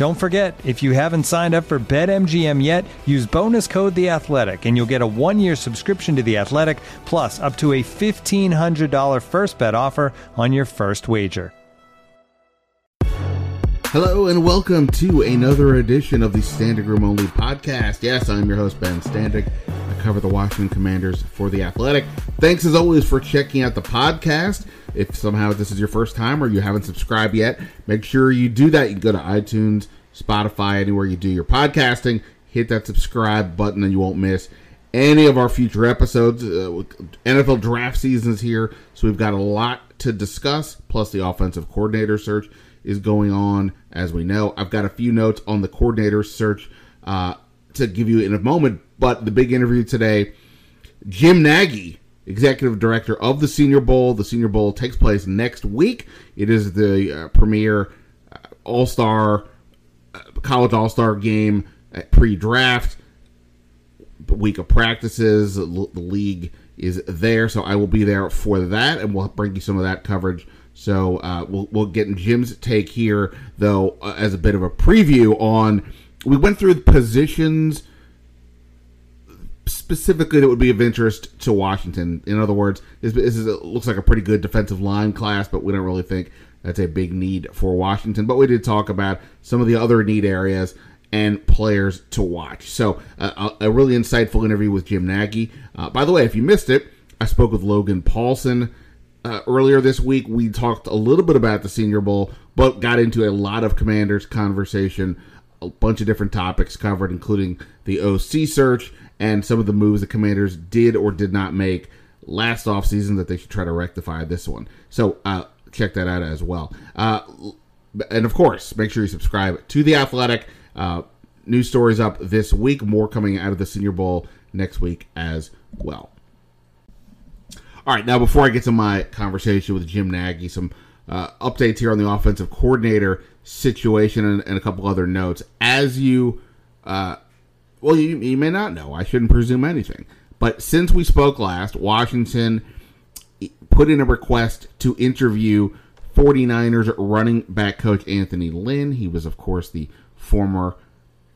Don't forget, if you haven't signed up for BetMGM yet, use bonus code The Athletic, and you'll get a one-year subscription to The Athletic, plus up to a fifteen hundred dollar first bet offer on your first wager. Hello and welcome to another edition of the Standing Room Only podcast. Yes, I'm your host Ben Standig. Cover the Washington Commanders for the Athletic. Thanks as always for checking out the podcast. If somehow this is your first time or you haven't subscribed yet, make sure you do that. You go to iTunes, Spotify, anywhere you do your podcasting. Hit that subscribe button and you won't miss any of our future episodes. Uh, NFL draft season's here, so we've got a lot to discuss. Plus, the offensive coordinator search is going on, as we know. I've got a few notes on the coordinator search uh, to give you in a moment, but the big interview today Jim Nagy, executive director of the Senior Bowl. The Senior Bowl takes place next week. It is the uh, premier uh, All Star, uh, college All Star game pre draft week of practices. The league is there, so I will be there for that, and we'll bring you some of that coverage so uh, we'll we'll get Jim's take here, though, uh, as a bit of a preview on. We went through the positions specifically that would be of interest to Washington. In other words, this, is a, looks like a pretty good defensive line class, but we don't really think that's a big need for Washington. But we did talk about some of the other need areas and players to watch. So uh, a really insightful interview with Jim Nagy. Uh, by the way, if you missed it, I spoke with Logan Paulson. uh, earlier this week, we talked a little bit about the Senior Bowl, but got into a lot of Commanders conversation. A bunch of different topics covered, including the OC search and some of the moves the Commanders did or did not make last offseason that they should try to rectify this one. So uh, check that out as well. Uh, and of course, make sure you subscribe to The Athletic. Uh, news stories up this week, more coming out of the Senior Bowl next week as well. All right, now before I get to my conversation with Jim Nagy, some uh, updates here on the offensive coordinator situation and, and a couple other notes. As you, uh, well, you, you may not know, I shouldn't presume anything, but since we spoke last, Washington put in a request to interview 49ers running back coach Anthony Lynn. He was, of course, the former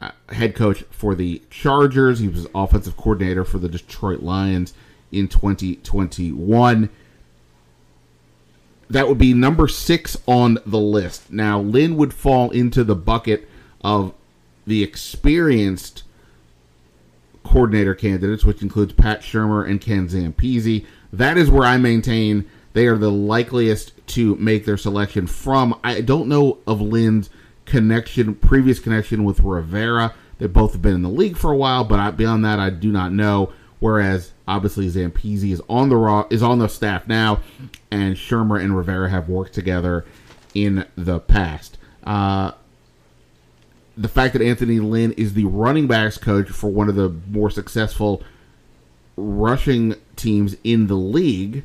uh, head coach for the Chargers. He was offensive coordinator for the Detroit Lions in 2021. That would be number six on the list. Now, Lynn would fall into the bucket of the experienced coordinator candidates, which includes Pat Shurmur and Ken Zampese. That is where I maintain they are the likeliest to make their selection from. I don't know of Lynn's connection, previous connection with Rivera. They both have been in the league for a while, but beyond that, I do not know. Whereas obviously Zampese is on the raw is on the staff now, and Shurmur and Rivera have worked together in the past. Uh, the fact that Anthony Lynn is the running backs coach for one of the more successful rushing teams in the league,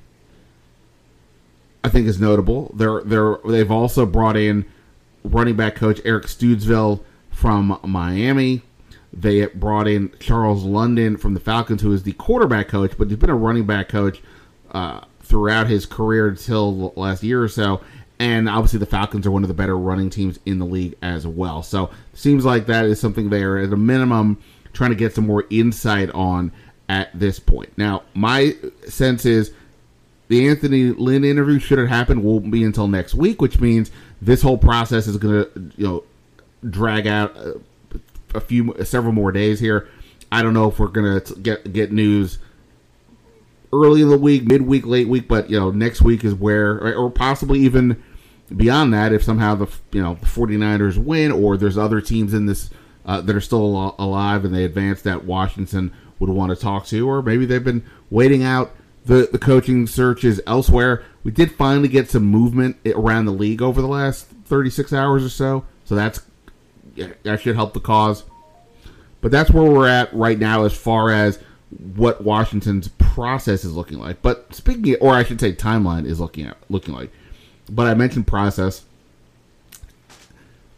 I think is notable. They're they're they've also brought in running back coach Eric Studesville from Miami. They brought in Charles London from the Falcons, who is the quarterback coach, but he's been a running back coach uh, throughout his career until last year or so. And obviously, the Falcons are one of the better running teams in the league as well. So, seems like that is something they're at a minimum trying to get some more insight on at this point. Now, my sense is the Anthony Lynn interview should have happened won't be until next week, which means this whole process is going to you know drag out a, a few, several more days here. I don't know if we're gonna get get news early in the week, midweek, late week, but you know, next week is where, or possibly even beyond that, if somehow the you know the 49ers win, or there's other teams in this uh, that are still alive and they advance that Washington would want to talk to, or maybe they've been waiting out the the coaching searches elsewhere. We did finally get some movement around the league over the last 36 hours or so, so that's that should help the cause. But that's where we're at right now as far as what Washington's process is looking like. But speaking, of, or I should say, timeline is looking at looking like. But I mentioned process.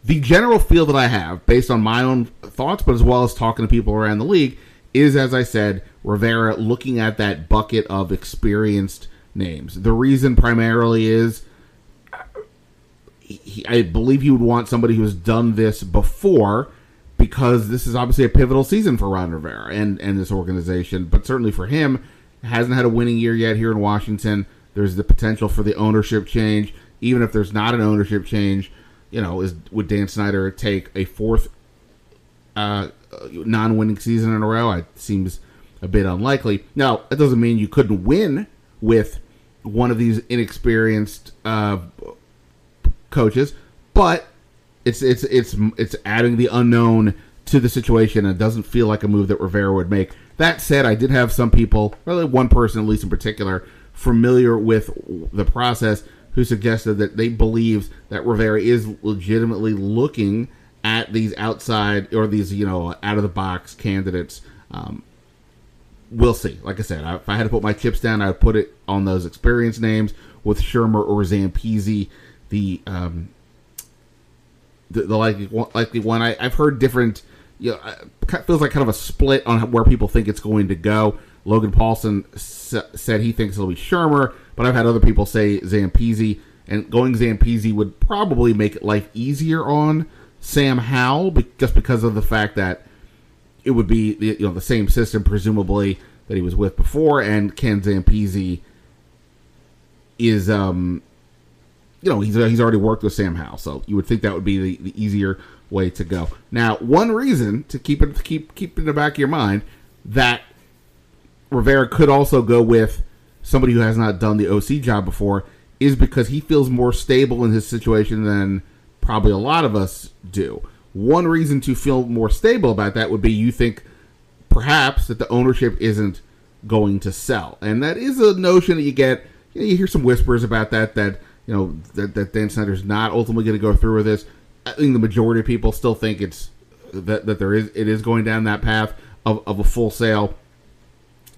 The general feel that I have, based on my own thoughts, but as well as talking to people around the league, is as I said, Rivera looking at that bucket of experienced names. The reason primarily is. He, I believe he would want somebody who's done this before because this is obviously a pivotal season for Ron Rivera and, and this organization, but certainly for him, hasn't had a winning year yet here in Washington. There's the potential for the ownership change. Even if there's not an ownership change, you know, is would Dan Snyder take a fourth uh, non-winning season in a row? It seems a bit unlikely. Now, that doesn't mean you couldn't win with one of these inexperienced uh, coaches, but it's it's it's it's adding the unknown to the situation and it doesn't feel like a move that Rivera would make. That said, I did have some people, really one person at least in particular, familiar with the process who suggested that they believe that Rivera is legitimately looking at these outside or these you know out of the box candidates. Um, we'll see. Like I said, if I had to put my chips down, I would put it on those experience names with Shurmur or Zampese. The um, the, the likely likely one. I, have heard different. You know, it feels like kind of a split on where people think it's going to go. Logan Paulson s- said he thinks it'll be Shurmur, but I've had other people say Zampese, and going Zampese would probably make life easier on Sam Howell, just because of the fact that it would be you know the same system presumably that he was with before, and Ken Zampese is um you know he's he's already worked with Sam Howell, so you would think that would be the, the easier way to go. Now, one reason to keep it keep keep in the back of your mind that Rivera could also go with somebody who has not done the OC job before is because he feels more stable in his situation than probably a lot of us do. One reason to feel more stable about that would be you think perhaps that the ownership isn't going to sell, and that is a notion that you get. You, know, you hear some whispers about that that you know that, that Dan Snyder's not ultimately going to go through with this. I think the majority of people still think it's that, that there is it is going down that path of, of a full sale.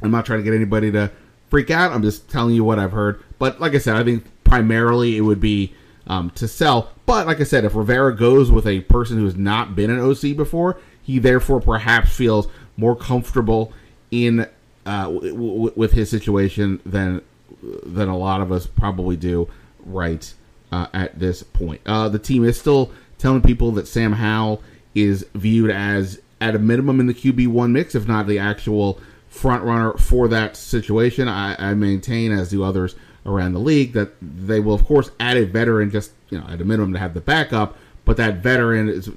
I'm not trying to get anybody to freak out. I'm just telling you what I've heard. But like I said, I think primarily it would be um, to sell. But like I said, if Rivera goes with a person who has not been an OC before, he therefore perhaps feels more comfortable in uh, w- w- with his situation than than a lot of us probably do right uh, at this point. Uh, the team is still telling people that Sam Howell is viewed as at a minimum in the QB one mix, if not the actual front runner for that situation. I, I, maintain, as do others around the league, that they will of course add a veteran just you know at a minimum to have the backup, but that veteran is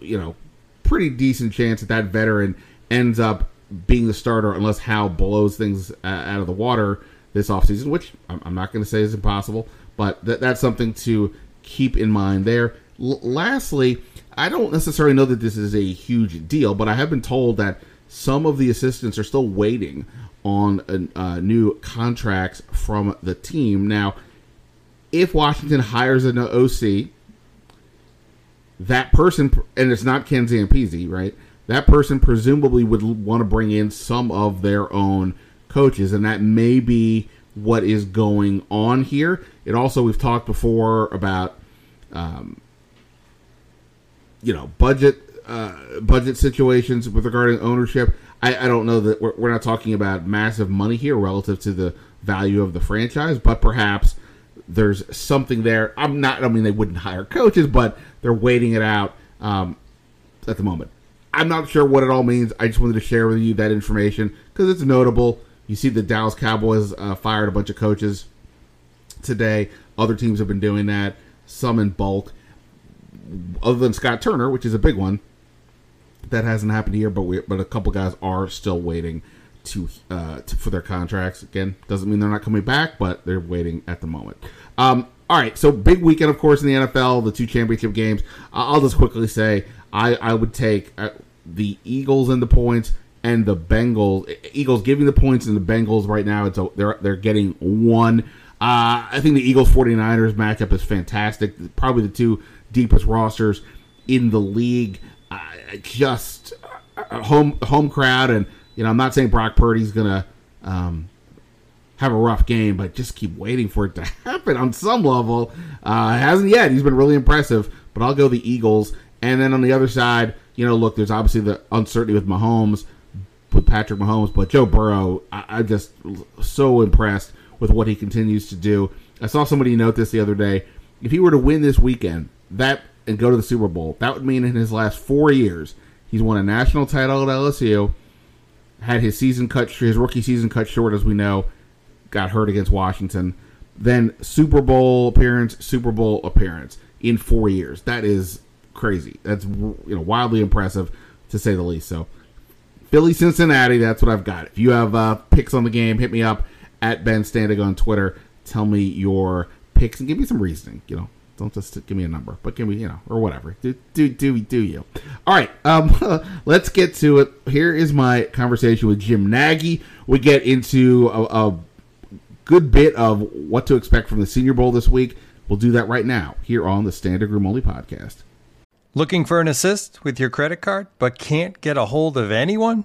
you know pretty decent chance that that veteran ends up being the starter unless Howell blows things uh, out of the water this offseason, which I'm, I'm not going to say is impossible, but th- that's something to keep in mind there. L- lastly, I don't necessarily know that this is a huge deal, but I have been told that some of the assistants are still waiting on uh, new contracts from the team. Now, if Washington hires an OC, that person, and it's not Ken Zampese, right? That person presumably would want to bring in some of their own coaches, and that may be what is going on here. It also we've talked before about, um, you know, budget uh, budget situations with regarding ownership. I, I don't know that we're, we're not talking about massive money here relative to the value of the franchise, but perhaps there's something there. I'm not. I mean, they wouldn't hire coaches, but they're waiting it out um, at the moment. I'm not sure what it all means. I just wanted to share with you that information because it's notable. You see, the Dallas Cowboys uh, fired a bunch of coaches today. Other teams have been doing that, some in bulk. other than Scott Turner, which is a big one, that hasn't happened here. But we, but a couple guys are still waiting to, uh, to for their contracts. Again, doesn't mean they're not coming back, but they're waiting at the moment. Um, all right, so big weekend, of course, in the NFL, the two championship games. I'll just quickly say I, I would take uh, the Eagles and the points and the Bengals. Eagles giving the points and the Bengals right now. It's a, they're they're getting one. Uh, I think the Eagles 49ers matchup is fantastic. Probably the two deepest rosters in the league. Uh, just a home home crowd, and you know I'm not saying Brock Purdy's gonna um, have a rough game, but just keep waiting for it to happen on some level. Uh, hasn't yet. He's been really impressive, but I'll go the Eagles. And then on the other side, you know, look, there's obviously the uncertainty with Mahomes, with Patrick Mahomes, but Joe Burrow, I, I'm just so impressed with what he continues to do. I saw somebody note this the other day. If he were to win this weekend, that and go to the Super Bowl, that would mean in his last four years, he's won a national title at LSU, had his season cut, his rookie season cut short, as we know, got hurt against Washington. Then Super Bowl appearance, Super Bowl appearance in four years. That is crazy. That's you know wildly impressive to say the least. So Philly, Cincinnati. That's what I've got. If you have uh, picks on the game, hit me up at Ben Standig on Twitter. Tell me your picks and give me some reasoning. You know, don't just give me a number, but give me you know or whatever. Do do do do you? All right. Um, let's get to it. Here is my conversation with Jim Nagy. We get into a, a good bit of what to expect from the Senior Bowl this week. We'll do that right now here on the Standing Room Only podcast. Looking for an assist with your credit card but can't get a hold of anyone?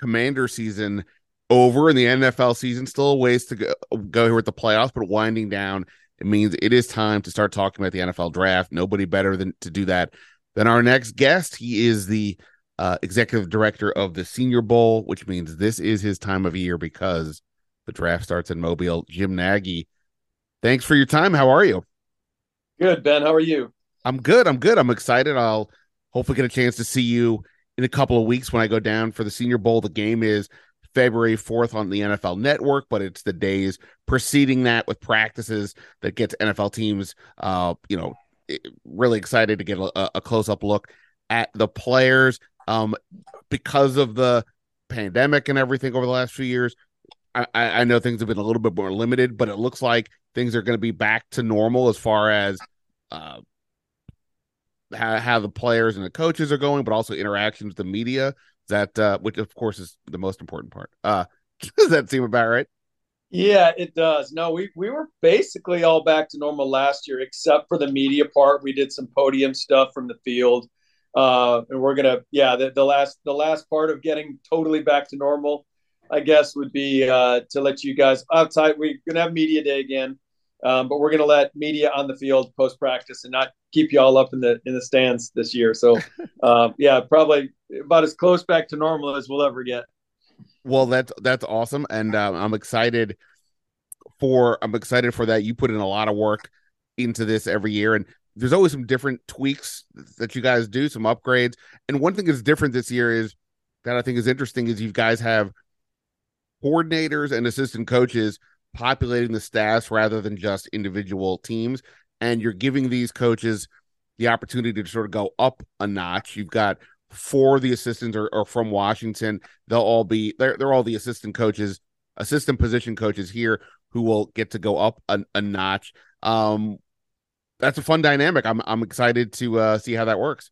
commander season over and the NFL season still a ways to go, go here with the playoffs, but winding down, it means it is time to start talking about the NFL draft. Nobody better than to do that than our next guest, he is the uh, executive director of the Senior Bowl, which means this is his time of year because the draft starts in Mobile. Jim Nagy, thanks for your time. How are you? Good, Ben. How are you? I'm good. I'm good. I'm excited. I'll hopefully get a chance to see you in a couple of weeks when I go down for the Senior Bowl. The game is February 4th on the NFL Network, but it's the days preceding that with practices that gets NFL teams, uh, you know, really excited to get a, a close up look at the players. Um, because of the pandemic and everything over the last few years, I, I know things have been a little bit more limited, but it looks like things are going to be back to normal as far as uh, how, how the players and the coaches are going, but also interactions with the media. That uh, which of course is the most important part. Uh, does that seem about right? Yeah, it does. No, we we were basically all back to normal last year, except for the media part. We did some podium stuff from the field, uh, and we're gonna yeah the, the last the last part of getting totally back to normal, I guess, would be uh, to let you guys outside. We're gonna have media day again, um, but we're gonna let media on the field post practice and not keep you all up in the in the stands this year. So, uh, yeah, probably about as close back to normal as we'll ever get. Well, that's that's awesome, and um, I'm excited for I'm excited for that. You put in a lot of work into this every year, and there's always some different tweaks that you guys do, some upgrades. And one thing that's different this year is that I think is interesting is you guys have coordinators and assistant coaches populating the staffs rather than just individual teams, and you're giving these coaches the opportunity to sort of go up a notch. You've got for the assistants are, are from Washington. They'll all be they're they're all the assistant coaches, assistant position coaches here who will get to go up a, a notch. Um, that's a fun dynamic. I'm I'm excited to uh, see how that works.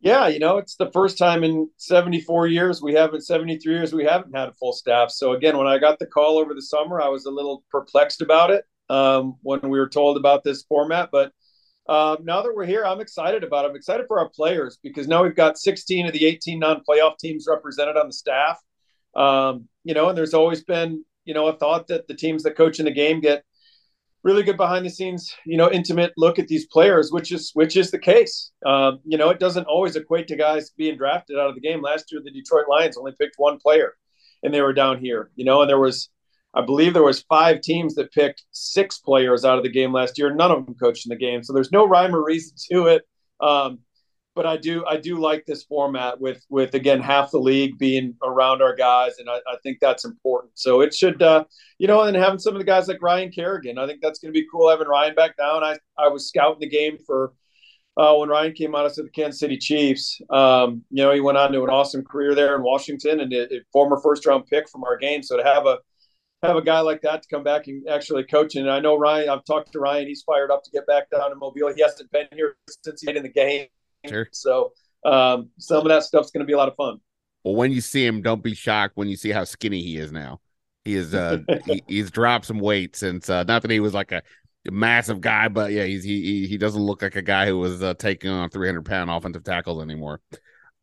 Yeah, you know, it's the first time in 74 years we haven't 73 years we haven't had a full staff. So again, when I got the call over the summer, I was a little perplexed about it um, when we were told about this format, but um, now that we're here, I'm excited about it. I'm excited for our players because now we've got 16 of the 18 non-playoff teams represented on the staff. Um, you know, and there's always been, you know, a thought that the teams that coach in the game get really good behind the scenes, you know, intimate look at these players, which is which is the case. Um, you know, it doesn't always equate to guys being drafted out of the game. Last year, the Detroit Lions only picked one player, and they were down here. You know, and there was, I believe, there was five teams that picked six players out of the game last year. None of them coached in the game, so there's no rhyme or reason to it. Um, but I do I do like this format with with again half the league being around our guys, and I, I think that's important. So it should uh, you know, and having some of the guys like Ryan Kerrigan, I think that's going to be cool. Having Ryan back down, I I was scouting the game for. Uh, when Ryan came out of the Kansas City Chiefs, um, you know, he went on to an awesome career there in Washington and a, a former first round pick from our game. So to have a have a guy like that to come back and actually coach. And I know Ryan, I've talked to Ryan, he's fired up to get back down to Mobile. He hasn't been here since he made in the game. Sure. So um, some of that stuff's going to be a lot of fun. Well, when you see him, don't be shocked when you see how skinny he is now. He is uh he, he's dropped some weight since uh, not that he was like a, massive guy, but yeah, he's he he doesn't look like a guy who was uh, taking on 300 pound offensive tackles anymore.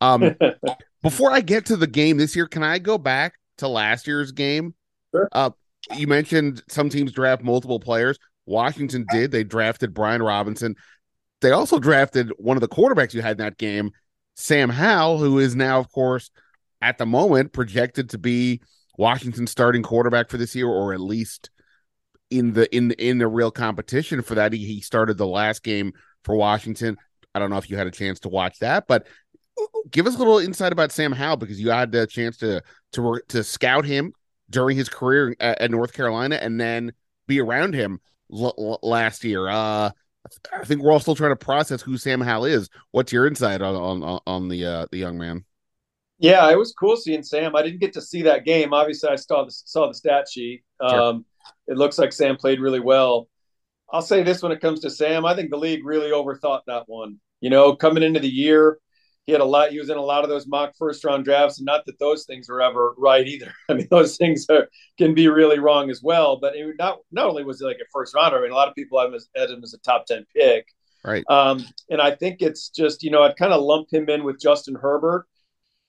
Um, before I get to the game this year, can I go back to last year's game? Sure. Uh, you mentioned some teams draft multiple players. Washington did. They drafted Brian Robinson. They also drafted one of the quarterbacks you had in that game, Sam Howell, who is now, of course, at the moment projected to be Washington's starting quarterback for this year, or at least in the in the, in the real competition for that. He, he started the last game for Washington. I don't know if you had a chance to watch that, but give us a little insight about Sam Howell because you had the chance to to to scout him during his career at, at North Carolina and then be around him l- l- last year. Uh, I think we're all still trying to process who Sam Howell is. What's your insight on on on the uh, the young man? Yeah, it was cool seeing Sam. I didn't get to see that game. Obviously, I saw the saw the stat sheet. Um, sure. It looks like Sam played really well. I'll say this when it comes to Sam, I think the league really overthought that one. You know, coming into the year, he had a lot. He was in a lot of those mock first round drafts, and not that those things are ever right either. I mean, those things are, can be really wrong as well. But it not not only was it like a first rounder. I mean, a lot of people have him as, had him as a top ten pick. Right. Um, and I think it's just you know I'd kind of lump him in with Justin Herbert,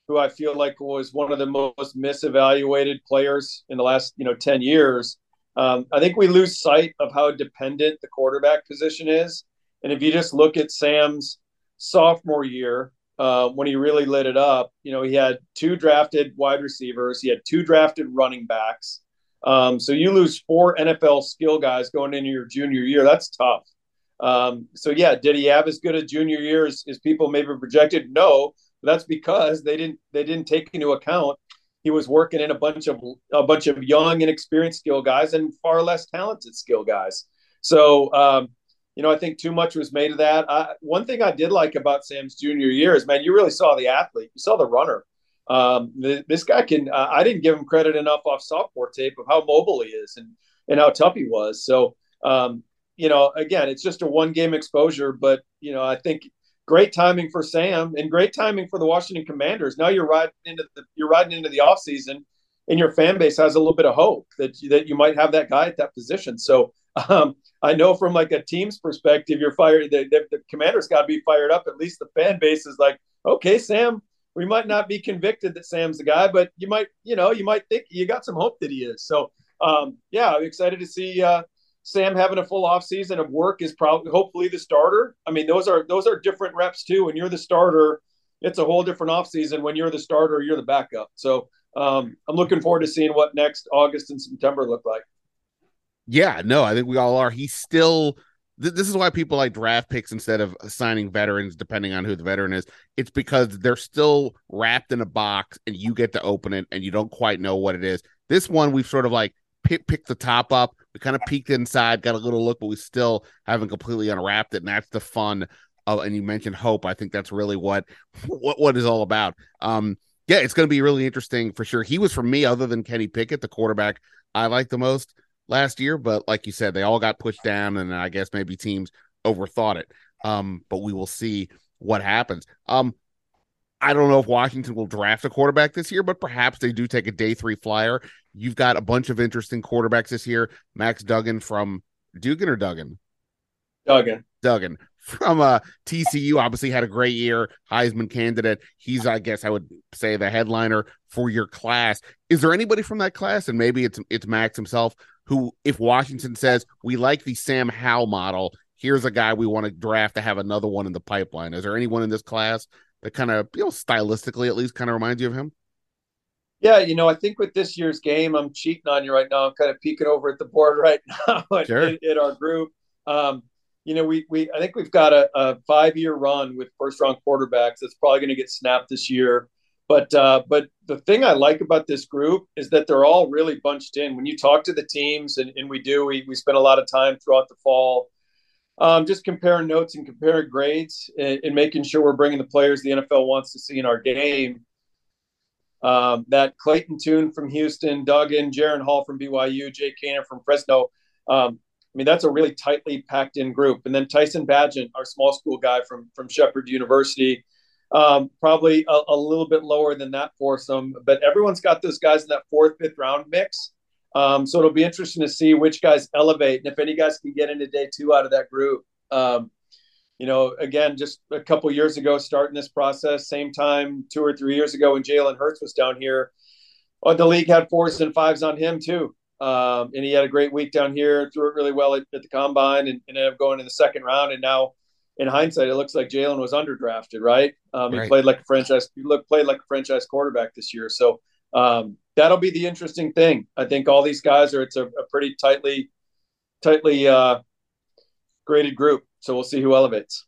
who I feel like was one of the most misevaluated players in the last you know ten years. Um, I think we lose sight of how dependent the quarterback position is. And if you just look at Sam's sophomore year, uh, when he really lit it up. You know, he had two drafted wide receivers, he had two drafted running backs. Um, so you lose four NFL skill guys going into your junior year. That's tough. Um, so yeah, did he have as good a junior year as, as people maybe projected? No, that's because they didn't they didn't take into account he was working in a bunch of a bunch of young and experienced skill guys and far less talented skill guys. So um, you know, I think too much was made of that. I, one thing I did like about Sam's junior year is, man, you really saw the athlete, you saw the runner. Um, the, this guy can. Uh, I didn't give him credit enough off sophomore tape of how mobile he is and and how tough he was. So, um, you know, again, it's just a one game exposure, but you know, I think great timing for Sam and great timing for the Washington Commanders. Now you're riding into the you're riding into the offseason and your fan base has a little bit of hope that that you might have that guy at that position. So um, I know from like a team's perspective, you're fired. The, the, the commander's got to be fired up. At least the fan base is like, okay, Sam, we might not be convicted that Sam's the guy, but you might, you know, you might think you got some hope that he is. So, um, yeah, I'm excited to see uh, Sam having a full off season of work is probably hopefully the starter. I mean, those are those are different reps too. When you're the starter, it's a whole different off season. When you're the starter, you're the backup. So um, I'm looking forward to seeing what next August and September look like. Yeah, no, I think we all are. He's still. Th- this is why people like draft picks instead of signing veterans, depending on who the veteran is. It's because they're still wrapped in a box, and you get to open it, and you don't quite know what it is. This one, we've sort of like pick, picked the top up. We kind of peeked inside, got a little look, but we still haven't completely unwrapped it, and that's the fun. And you mentioned hope. I think that's really what what what is all about. Um, yeah, it's going to be really interesting for sure. He was for me, other than Kenny Pickett, the quarterback I like the most last year, but like you said, they all got pushed down, and I guess maybe teams overthought it. Um, but we will see what happens. Um, I don't know if Washington will draft a quarterback this year, but perhaps they do take a day three flyer. You've got a bunch of interesting quarterbacks this year. Max Duggan from Dugan or Duggan? Duggan. Duggan from uh, TCU obviously had a great year, Heisman candidate. He's, I guess, I would say the headliner for your class. Is there anybody from that class, and maybe it's it's Max himself, who, if Washington says we like the Sam Howell model, here's a guy we want to draft to have another one in the pipeline. Is there anyone in this class that kind of, you know, stylistically at least kind of reminds you of him? Yeah, you know, I think with this year's game, I'm cheating on you right now. I'm kind of peeking over at the board right now sure. in, in, our group. Um, you know, we we I think we've got a, a five year run with first round quarterbacks that's probably going to get snapped this year. But uh, but the thing I like about this group is that they're all really bunched in. When you talk to the teams, and, and we do, we we spend a lot of time throughout the fall, um, just comparing notes and comparing grades, and, and, making sure we're bringing the players the NFL wants to see in our game. Um, that Clayton Tune from Houston, Duggan, Jaren Hall from BYU, Jake Haener from Fresno. Um, I mean, that's a really tightly packed in group. And then Tyson Bagent, our small school guy from from Shepherd University, um, probably a, a, little bit lower than that foursome. But everyone's got those guys in that fourth, fifth round mix. Um, so it'll be interesting to see which guys elevate and if any guys can get into day two out of that group. Um, you know, again, just a couple years ago, starting this process, same time two or three years ago when Jalen Hurts was down here, oh, the league had fours and fives on him too. Um, and he had a great week down here, threw it really well at, at the combine, and, and, ended up going in the second round. And now, in hindsight, it looks like Jalen was underdrafted, right? Um, he right. played like a franchise, he looked, played like a franchise quarterback this year. So um, that'll be the interesting thing. I think all these guys are. It's a, a pretty tightly, tightly uh, graded group. So we'll see who elevates.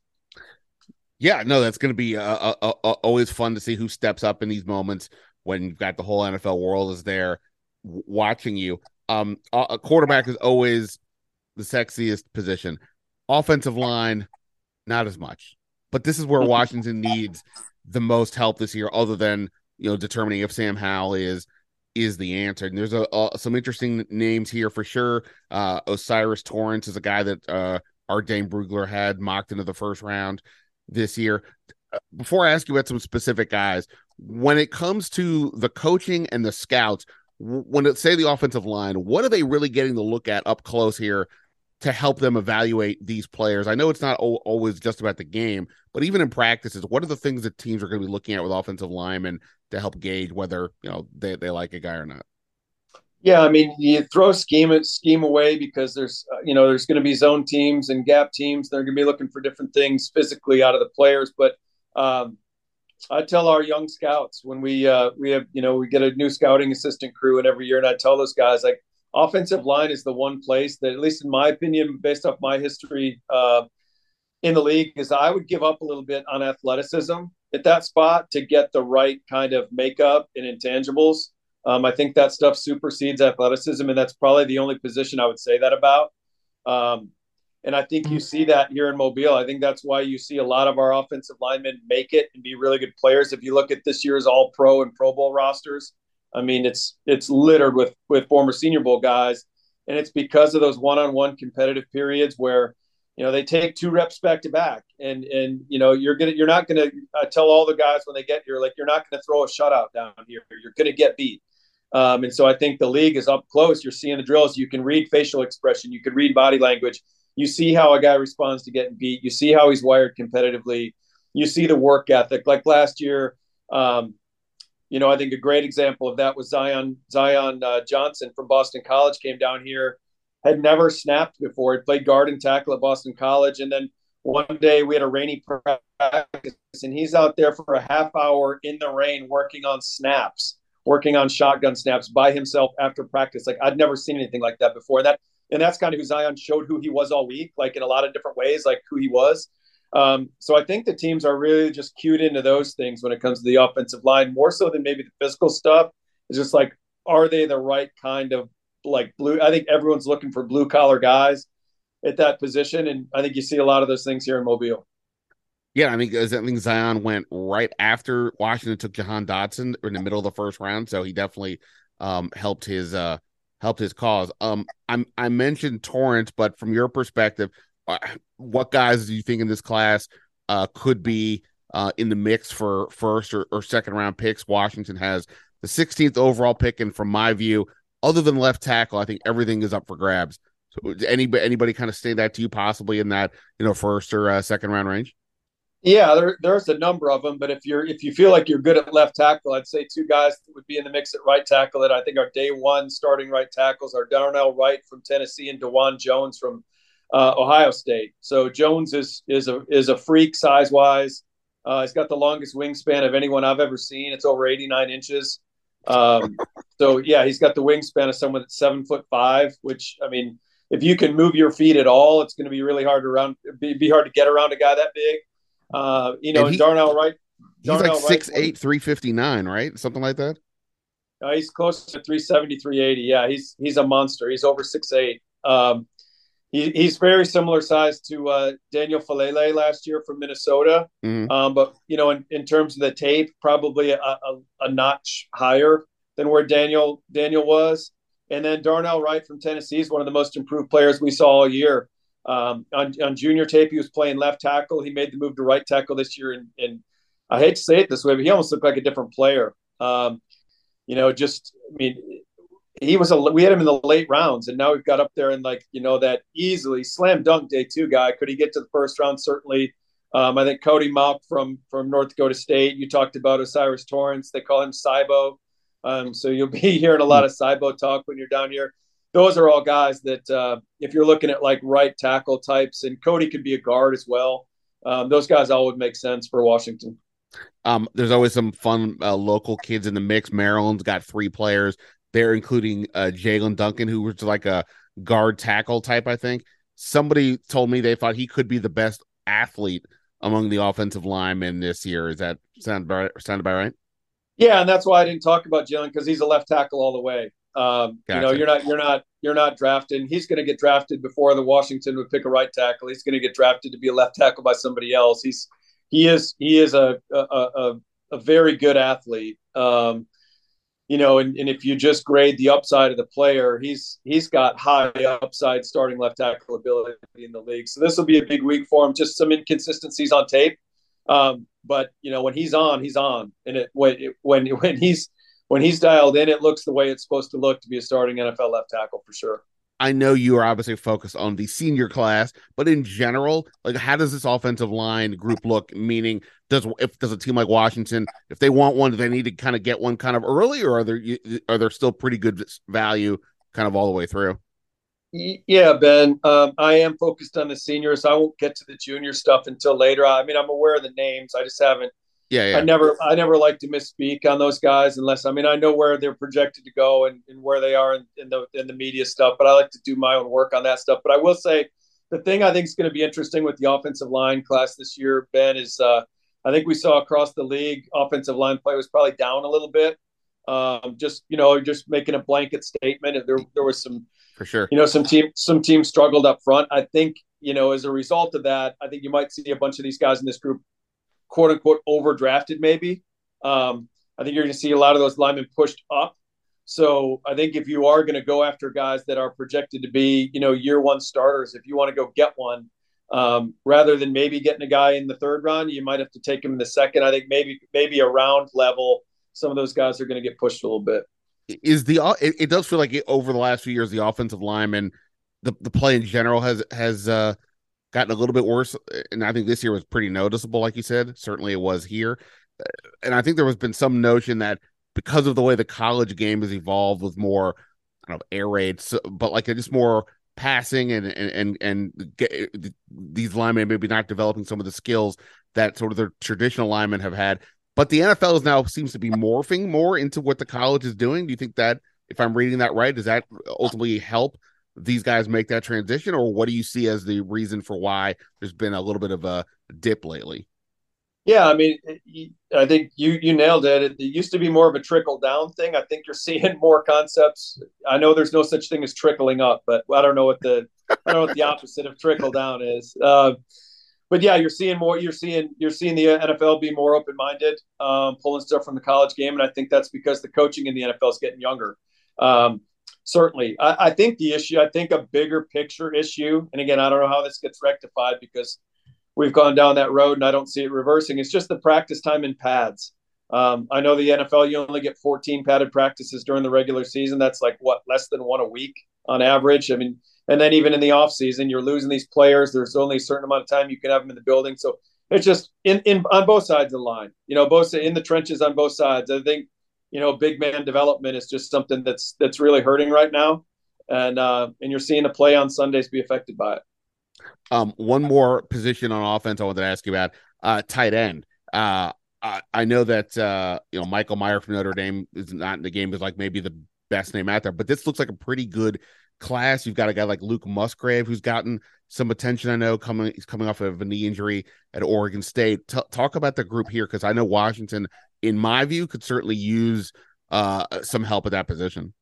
Yeah, no, that's going to be uh, uh, uh, uh, always fun to see who steps up in these moments when you've got the whole NFL world is there watching you. Um, a quarterback is always the sexiest position. Offensive line, not as much. But this is where Washington needs the most help this year, other than you know determining if Sam Howell is is the answer. And there's a, a some interesting names here for sure. Uh, O'Cyrus Torrence is a guy that uh, our Dane Brugler had mocked into the first round this year. Before I ask you about some specific guys, when it comes to the coaching and the scouts, when it say the offensive line, what are they really getting to look at up close here to help them evaluate these players? I know it's not o- always just about the game, but even in practices, what are the things that teams are going to be looking at with offensive linemen to help gauge whether you know they, they like a guy or not? Yeah, I mean, you throw scheme scheme away because there's uh, you know there's going to be zone teams and gap teams. They're going to be looking for different things physically out of the players. But um, I tell our young scouts when we uh, we have you know we get a new scouting assistant crew and every year, and I tell those guys like offensive line is the one place that, at least in my opinion, based off my history uh, in the league, is I would give up a little bit on athleticism at that spot to get the right kind of makeup and intangibles. Um, I think that stuff supersedes athleticism, and that's probably the only position I would say that about. Um, and I think you see that here in Mobile. I think that's why you see a lot of our offensive linemen make it and be really good players. If you look at this year's All Pro and Pro Bowl rosters, I mean, it's it's littered with with former Senior Bowl guys, and it's because of those one-on-one competitive periods where you know they take two reps back to back, and and you know you're gonna you're not gonna uh, tell all the guys when they get here like you're not gonna throw a shutout down here. You're gonna get beat. Um, and so I think the league is up close. You're seeing the drills. You can read facial expression. You can read body language. You see how a guy responds to getting beat. You see how he's wired competitively. You see the work ethic. Like last year, um, you know, I think a great example of that was Zion Zion uh, Johnson from Boston College came down here, had never snapped before. He played guard and tackle at Boston College, and then one day we had a rainy practice, and he's out there for a half hour in the rain working on snaps working on shotgun snaps by himself after practice. Like I'd never seen anything like that before. That and that's kind of who Zion showed who he was all week, like in a lot of different ways, like who he was. Um, so I think the teams are really just cued into those things when it comes to the offensive line, more so than maybe the physical stuff. It's just like, are they the right kind of like blue? I think everyone's looking for blue collar guys at that position, and I think you see a lot of those things here in Mobile. Yeah, I mean, I think Zion went right after Washington took Jahan Dotson in the middle of the first round, so he definitely um, helped his uh, helped his cause. Um, I'm I mentioned Torrence, but from your perspective, what guys do you think in this class uh, could be uh, in the mix for first or, or second round picks? Washington has the 16th overall pick, and from my view, other than left tackle, I think everything is up for grabs. So, anybody anybody kind of say that to you possibly in that you know first or uh, second round range? Yeah, there, there's a number of them, but if you're if you feel like you're good at left tackle, I'd say two guys that would be in the mix at right tackle that I think are day one starting right tackles are Darnell Wright from Tennessee and Dawand Jones from uh, Ohio State. So Jones is is a is a freak size wise. Uh, he's got the longest wingspan of anyone I've ever seen. It's over 89 inches. Um, so yeah, he's got the wingspan of someone that's seven foot five, which I mean, if you can move your feet at all, it's going to be really hard to run. Be, be hard to get around a guy that big. Uh, you know, and he, Darnell Wright. Darnell he's like six eight, three fifty nine, right? Something like that. Uh, he's close to 370, 380. Yeah, he's he's a monster. He's over six eight. Um, he, he's very similar size to uh, Daniel Faalele last year from Minnesota. Mm-hmm. Um, but you know, in, in terms of the tape, probably a, a, a, notch higher than where Daniel Daniel was. And then Darnell Wright from Tennessee is one of the most improved players we saw all year. Um, on, on junior tape, he was playing left tackle. He made the move to right tackle this year, and, and I hate to say it this way, but he almost looked like a different player. Um, you know, just I mean, he was a we had him in the late rounds, and now we've got up there in like you know that easily slam dunk day two guy. Could he get to the first round? Certainly. Um, I think Cody Mauch from from North Dakota State. You talked about O'Cyrus Torrence They call him Cybo. Um, so you'll be hearing a lot of Cybo talk when you're down here those are all guys that uh, if you're looking at like right tackle types, and Cody could be a guard as well. Um, those guys all would make sense for Washington. Um, there's always some fun uh, local kids in the mix. Maryland's got three players there, including uh, Jaelyn Duncan, who was like a guard tackle type. I think somebody told me they thought he could be the best athlete among the offensive linemen this year. Is that sound about, sound about right? Yeah, and that's why I didn't talk about Jaelyn because he's a left tackle all the way. Um, gotcha. You know, you're not you're not you're not drafting. He's going to get drafted before the Washington would pick a right tackle. He's going to get drafted to be a left tackle by somebody else. He's he is he is a a, a, a very good athlete. Um, you know, and, and if you just grade the upside of the player, he's he's got high upside starting left tackle ability in the league. So this will be a big week for him. Just some inconsistencies on tape, um, but you know when he's on, he's on, and it when when when he's when he's dialed in, it looks the way it's supposed to look to be a starting NFL left tackle for sure. I know you are obviously focused on the senior class, but in general, like how does this offensive line group look? Meaning, does if does a team like Washington, if they want one, do they need to kind of get one kind of early, or are there are there still pretty good value kind of all the way through? Yeah, Ben, um, I am focused on the seniors. I won't get to the junior stuff until later. I mean, I'm aware of the names. I just haven't yeah, yeah, I never I never like to misspeak on those guys unless I mean I know where they're projected to go and, and where they are in, in, the in the media stuff, but I like to do my own work on that stuff. But I will say the thing I think is going to be interesting with the offensive line class this year, Ben, is uh, I think we saw across the league offensive line play was probably down a little bit. Um, just you know, just making a blanket statement. There there was some for sure. You know, some team some teams struggled up front. I think you know as a result of that, I think you might see a bunch of these guys in this group quote unquote overdrafted maybe. Um, I think you're going to see a lot of those linemen pushed up. So I think if you are going to go after guys that are projected to be, you know, year one starters, if you want to go get one, um, rather than maybe getting a guy in the third round, you might have to take him in the second. I think maybe maybe around level, some of those guys are going to get pushed a little bit. Is the it, it does feel like it, over the last few years the offensive lineman, the the play in general has has uh, gotten a little bit worse. Uh, and I think this year was pretty noticeable, like you said. Certainly it was here. Uh, and I think there has been some notion that because of the way the college game has evolved with more I don't know air raids, but like just more passing and and and, and get, uh, these linemen maybe not developing some of the skills that sort of the traditional linemen have had. But the NFL is now seems to be morphing more into what the college is doing. Do you think that if I'm reading that right, does that ultimately help these guys make that transition, or what do you see as the reason for why there's been a little bit of a dip lately? Yeah, I mean, I think you you nailed it. It used to be more of a trickle down thing. I think you're seeing more concepts. I know there's no such thing as trickling up, but I don't know what the I don't know what the opposite of trickle down is. Uh, but yeah, you're seeing more. You're seeing you're seeing the NFL be more open minded, um, pulling stuff from the college game, and I think that's because the coaching in the NFL is getting younger. Um, certainly. I, I, think the issue, I think a bigger picture issue, and again, I don't know how this gets rectified because we've gone down that road and I don't see it reversing. It's just the practice time in pads. Um, I know the NFL, you only get 14 padded practices during the regular season. That's like what, less than one a week on average. I mean, and then even in the off season, you're losing these players. There's only a certain amount of time you can have them in the building. So it's just in, in on both sides of the line. You know, both in the trenches on both sides. I think you know big man development is just something that's that's really hurting right now, and uh, and you're seeing a play on Sundays be affected by it. Um, one more position on offense I wanted to ask you about uh, tight end. Uh, I, I know that uh, you know Michael Mayer from Notre Dame is not in the game is like maybe the best name out there, but this looks like a pretty good class. You've got a guy like Luke Musgrave who's gotten some attention. I know coming he's coming off of a knee injury at Oregon State. T- talk about the group here because I know Washington, in my view, could certainly use uh, some help at that position.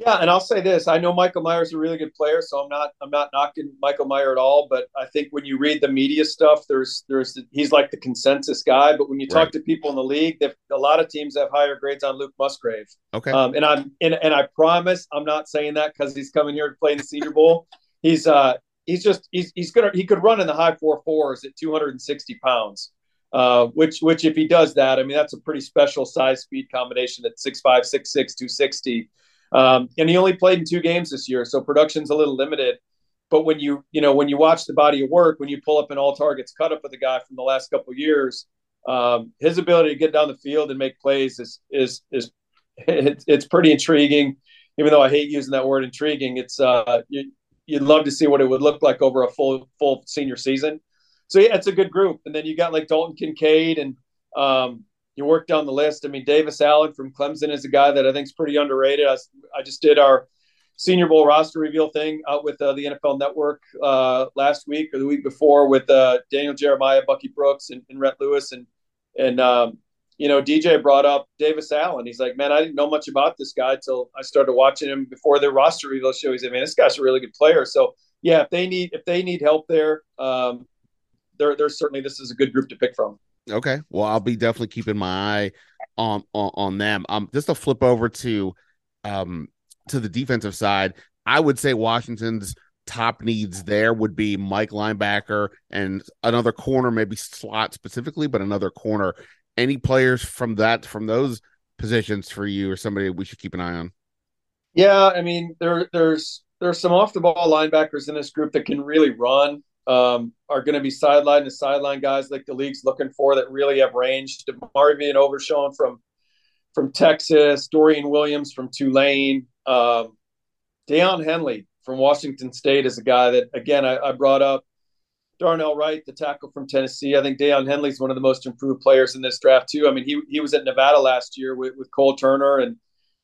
Yeah, and I'll say this: I know Michael Mayer's a really good player, so I'm not I'm not knocking Michael Mayer at all. But I think when you read the media stuff, there's there's he's like the consensus guy. But when you talk right. to people in the league, a lot of teams have higher grades on Luke Musgrave. Okay, um, and I'm and, and I promise I'm not saying that because he's coming here to play in the Senior Bowl. he's uh he's just he's he's gonna he could run in the high four fours at 260 pounds. Uh, which which if he does that, I mean that's a pretty special size speed combination at 6'5", 6'6", 260. Um, and he only played in two games this year, so production's a little limited. But when you you know when you watch the body of work, when you pull up an all targets cut up of the guy from the last couple years, um, his ability to get down the field and make plays is is is it's, pretty intriguing. Even though I hate using that word intriguing, it's uh, you, you'd love to see what it would look like over a full full senior season. So yeah, it's a good group. And then you got like Dalton Kincaid and um, you work down the list. I mean, Davis Allen from Clemson is a guy that I think is pretty underrated. I, I just did our Senior Bowl roster reveal thing out with uh, the NFL Network uh, last week or the week before with uh, Daniel Jeremiah, Bucky Brooks, and, and Rhett Lewis, and and um, you know DJ brought up Davis Allen. He's like, man, I didn't know much about this guy until I started watching him before the roster reveal show. He said, man, this guy's a really good player. So yeah, if they need if they need help there, um, there there's certainly this is a good group to pick from. Okay. Well, I'll be definitely keeping my eye on on, on them. Um, just to flip over to um to the defensive side, I would say Washington's top needs there would be Mike linebacker and another corner, maybe slot specifically, but another corner. Any players from that from those positions for you or somebody we should keep an eye on? Yeah, I mean there there's there's some off the ball linebackers in this group that can really run um, are going to be sideline to sideline guys like the league's looking for that really have range. Marvin Overshown from from Texas, Dorian Williams from Tulane, um, Daiyan Henley from Washington State is a guy that again I, I, brought up. Darnell Wright, the tackle from Tennessee. I think Daiyan Henley is one of the most improved players in this draft too. I mean, he he was at Nevada last year with, with Cole Turner and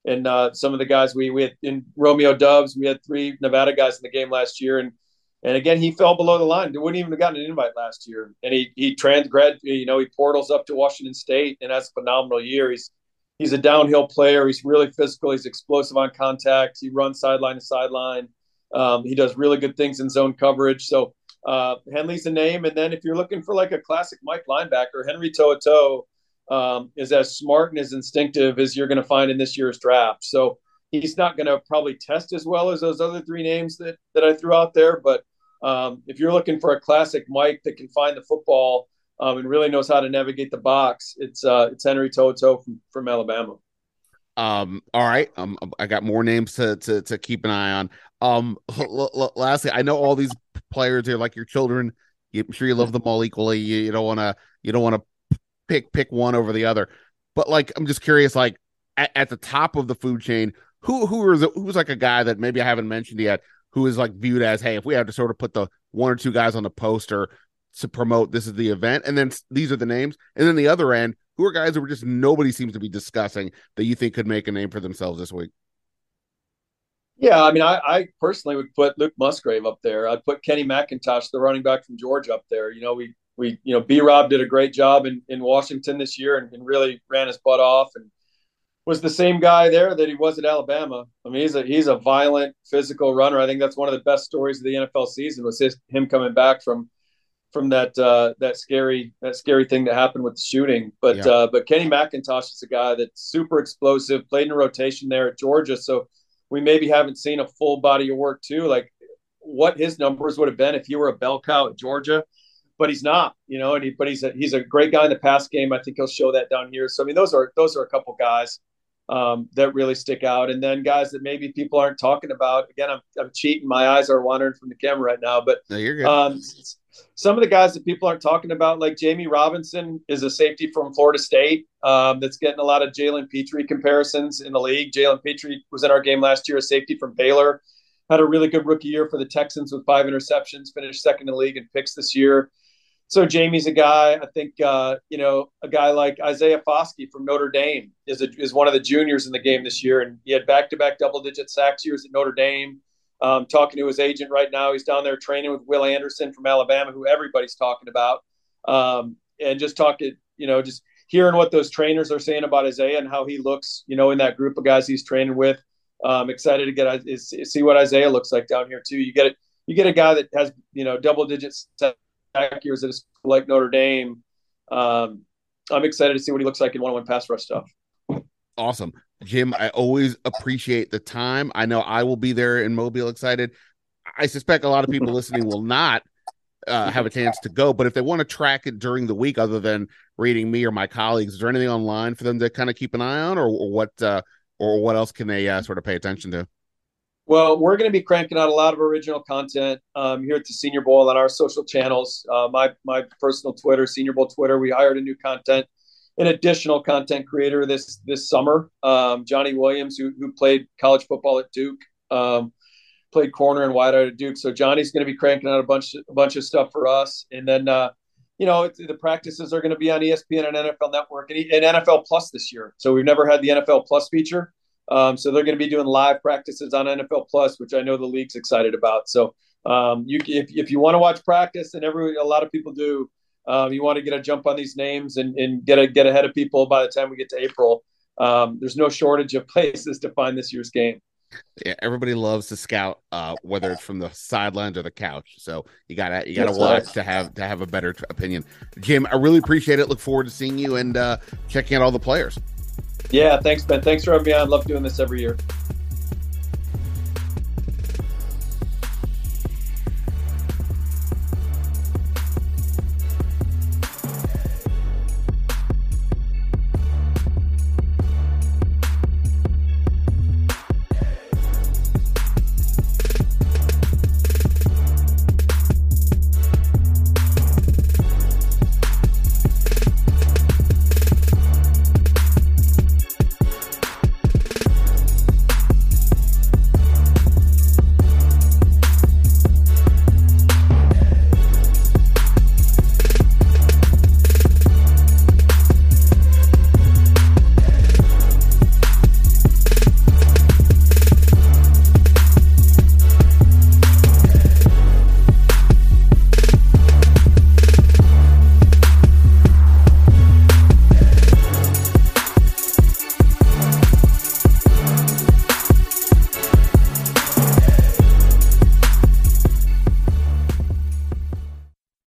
and uh, some of the guys we we had in Romeo Doubs. We had three Nevada guys in the game last year, and and again, he fell below the line. He wouldn't even have gotten an invite last year. And he he transgrad, you know, he portals up to Washington State and has a phenomenal year. He's he's a downhill player. He's really physical. He's explosive on contact. He runs sideline to sideline. Um, he does really good things in zone coverage. So uh, Henley's a name. And then if you're looking for like a classic Mike linebacker, Henry To'oTo'o um, is as smart and as instinctive as you're going to find in this year's draft. So he's not going to probably test as well as those other three names that that I threw out there, but um, if you're looking for a classic Mike that can find the football um, and really knows how to navigate the box, it's uh, it's Henry To'oTo'o from, from Alabama. Um, all right. Um, I got more names to, to, to keep an eye on. Um, l- l- lastly, I know all these players are like your children. I'm sure you love them all equally. You, you don't want to, you don't want to pick, pick one over the other, but like, I'm just curious, like at, at the top of the food chain, who, who is, who's like a guy that maybe I haven't mentioned yet, who is like viewed as, hey, if we have to sort of put the one or two guys on the poster to promote this is the event, and then these are the names, and then the other end, who are guys who were just nobody seems to be discussing that you think could make a name for themselves this week? Yeah, I mean, I, I personally would put Luke Musgrave up there. I'd put Kenny McIntosh, the running back from Georgia, up there. You know, we we you know B Rob did a great job in, in Washington this year and, and really ran his butt off and was the same guy there that he was at Alabama. I mean, he's a he's a violent, physical runner. I think that's one of the best stories of the NFL season was his, him coming back from from that uh, that scary that scary thing that happened with the shooting. But yeah. uh, but Kenny McIntosh is a guy that's super explosive. Played in a rotation there at Georgia, so we maybe haven't seen a full body of work too, like what his numbers would have been if he were a bell cow at Georgia. But he's not, you know, and he but he's a he's a great guy in the pass game. I think he'll show that down here. So I mean, those are those are a couple guys um, that really stick out. And then guys that maybe people aren't talking about. Again, I'm, I'm cheating. My eyes are wandering from the camera right now. But no. Um, some of the guys that people aren't talking about, like Jammie Robinson, is a safety from Florida State um, that's getting a lot of Jalen Pitre comparisons in the league. Jalen Pitre was in our game last year, a safety from Baylor. Had a really good rookie year for the Texans with five interceptions, finished second in the league in picks this year. So Jammie's a guy. I think uh, you know a guy like Isaiah Foskey from Notre Dame is a, is one of the juniors in the game this year, and he had back to back double digit sacks years at Notre Dame. Um, talking to his agent right now, he's down there training with Will Anderson from Alabama, who everybody's talking about, um, and just talking, you know, just hearing what those trainers are saying about Isaiah and how he looks, you know, in that group of guys he's training with. Um, excited to get see what Isaiah looks like down here too. You get it, you get a guy that has you know double digits sack years at a school like Notre Dame. Um, I'm excited to see what he looks like in one-on-one pass rush stuff. Awesome, Jim. I always appreciate the time. I know I will be there in Mobile. Excited. I suspect a lot of people listening will not uh, have a chance to go. But if they want to track it during the week, other than reading me or my colleagues, is there anything online for them to kind of keep an eye on, or, or what, uh, or what else can they uh, sort of pay attention to? Well, we're going to be cranking out a lot of original content um, here at the Senior Bowl on our social channels. Uh, my my personal Twitter, Senior Bowl Twitter. We hired a new content, an additional content creator this this summer. Um, Johnny Williams, who who played college football at Duke, um, played corner and wide out at Duke. So Johnny's going to be cranking out a bunch a bunch of stuff for us, and then. Uh, you know, the practices are going to be on ESPN and NFL Network and, and NFL Plus this year. So we've never had the NFL Plus feature. Um, so they're going to be doing live practices on NFL Plus, which I know the league's excited about. So um, you, if, if you want to watch practice, and every a lot of people do, um, you want to get a jump on these names and, and get a, get ahead of people by the time we get to April. Um, there's no shortage of places to find this year's game. Yeah, everybody loves to scout, uh, whether it's from the sidelines or the couch. So you gotta you gotta That's watch right. to have to have a better opinion. Jim, I really appreciate it. Look forward to seeing you and uh, checking out all the players. Yeah, thanks, Ben. Thanks for having me on. Love doing this every year.